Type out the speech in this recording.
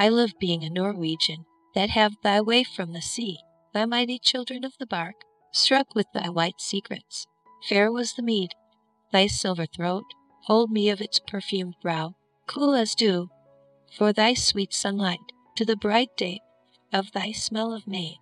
I love being a Norwegian, That have thy way from the sea, Thy mighty children of the bark, Struck with thy white secrets. Fair was the mead, thy silver throat hold me of its perfumed brow, Cool as dew, for thy sweet sunlight, To the bright day of thy smell of May.